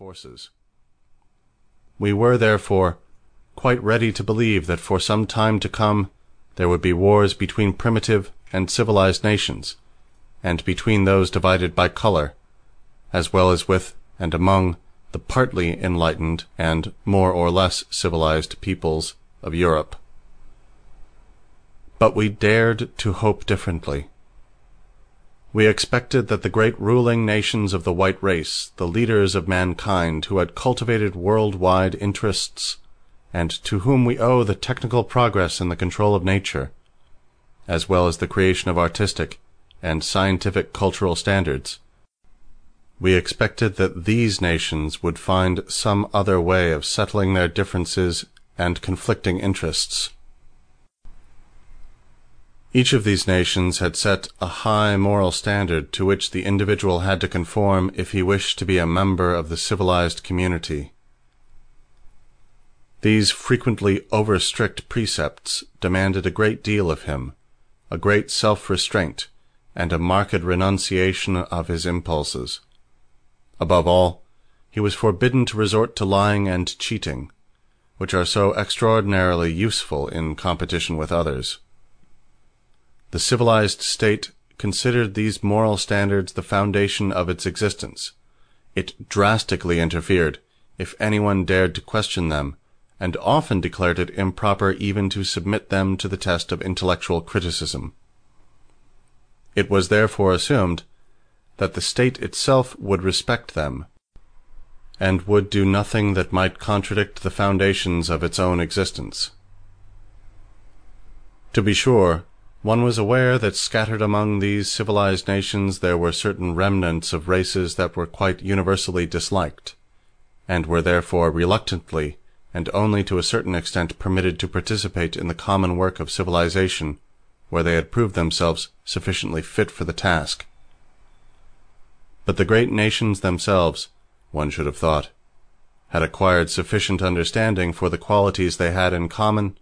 forces. We were, therefore, quite ready to believe that for some time to come there would be wars between primitive and civilized nations, and between those divided by color, as well as with and among the partly enlightened and more or less civilized peoples of Europe. But we dared to hope differently. We expected that the great ruling nations of the white race, the leaders of mankind who had cultivated worldwide interests, and to whom we owe the technical progress in the control of nature, as well as the creation of artistic and scientific cultural standards, we expected that these nations would find some other way of settling their differences and conflicting interests. Each of these nations had set a high moral standard to which the individual had to conform if he wished to be a member of the civilized community. These frequently over-strict precepts demanded a great deal of him, a great self-restraint, and a marked renunciation of his impulses. Above all, he was forbidden to resort to lying and cheating, which are so extraordinarily useful in competition with others. The civilized state considered these moral standards the foundation of its existence. It drastically interfered if anyone dared to question them, and often declared it improper even to submit them to the test of intellectual criticism. It was therefore assumed that the state itself would respect them, and would do nothing that might contradict the foundations of its own existence. To be sure, one was aware that scattered among these civilized nations there were certain remnants of races that were quite universally disliked, and were therefore reluctantly and only to a certain extent permitted to participate in the common work of civilization where they had proved themselves sufficiently fit for the task. But the great nations themselves, one should have thought, had acquired sufficient understanding for the qualities they had in common,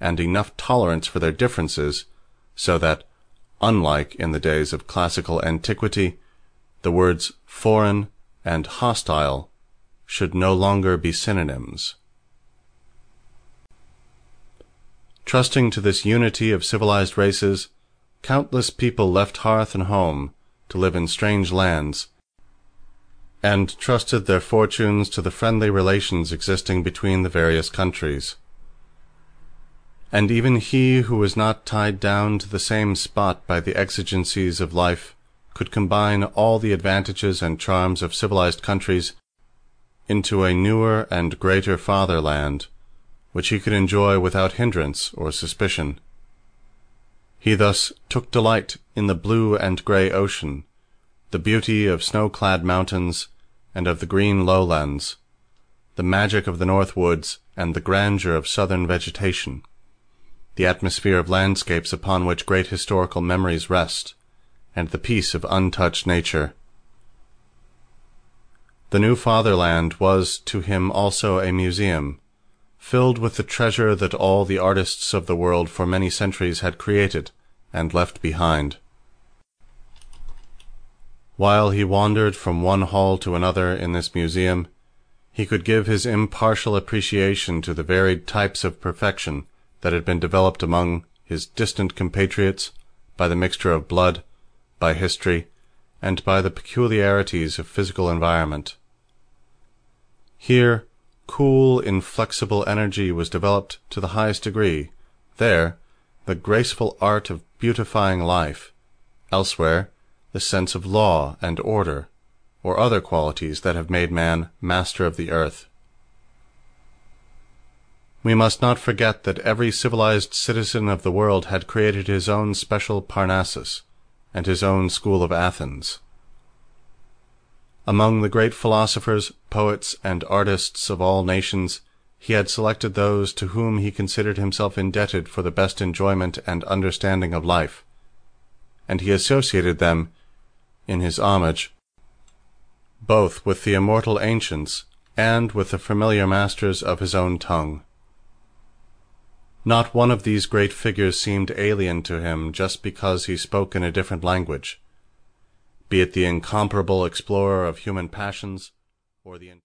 and enough tolerance for their differences, so that, unlike in the days of classical antiquity, the words foreign and hostile should no longer be synonyms. Trusting to this unity of civilized races, countless people left hearth and home to live in strange lands, and trusted their fortunes to the friendly relations existing between the various countries. And even he who was not tied down to the same spot by the exigencies of life could combine all the advantages and charms of civilized countries into a newer and greater fatherland, which he could enjoy without hindrance or suspicion. He thus took delight in the blue and grey ocean, the beauty of snow-clad mountains and of the green lowlands, the magic of the north woods and the grandeur of southern vegetation, the atmosphere of landscapes upon which great historical memories rest, and the peace of untouched nature. The new fatherland was to him also a museum, filled with the treasure that all the artists of the world for many centuries had created and left behind. While he wandered from one hall to another in this museum, he could give his impartial appreciation to the varied types of perfection that had been developed among his distant compatriots by the mixture of blood, by history, and by the peculiarities of physical environment. Here, cool, inflexible energy was developed to the highest degree; there, the graceful art of beautifying life; elsewhere, the sense of law and order, or other qualities that have made man master of the earth. We must not forget that every civilized citizen of the world had created his own special Parnassus, and his own school of Athens. Among the great philosophers, poets, and artists of all nations, he had selected those to whom he considered himself indebted for the best enjoyment and understanding of life, and he associated them, in his homage, both with the immortal ancients and with the familiar masters of his own tongue. Not one of these great figures seemed alien to him just because he spoke in a different language, be it the incomparable explorer of human passions, or the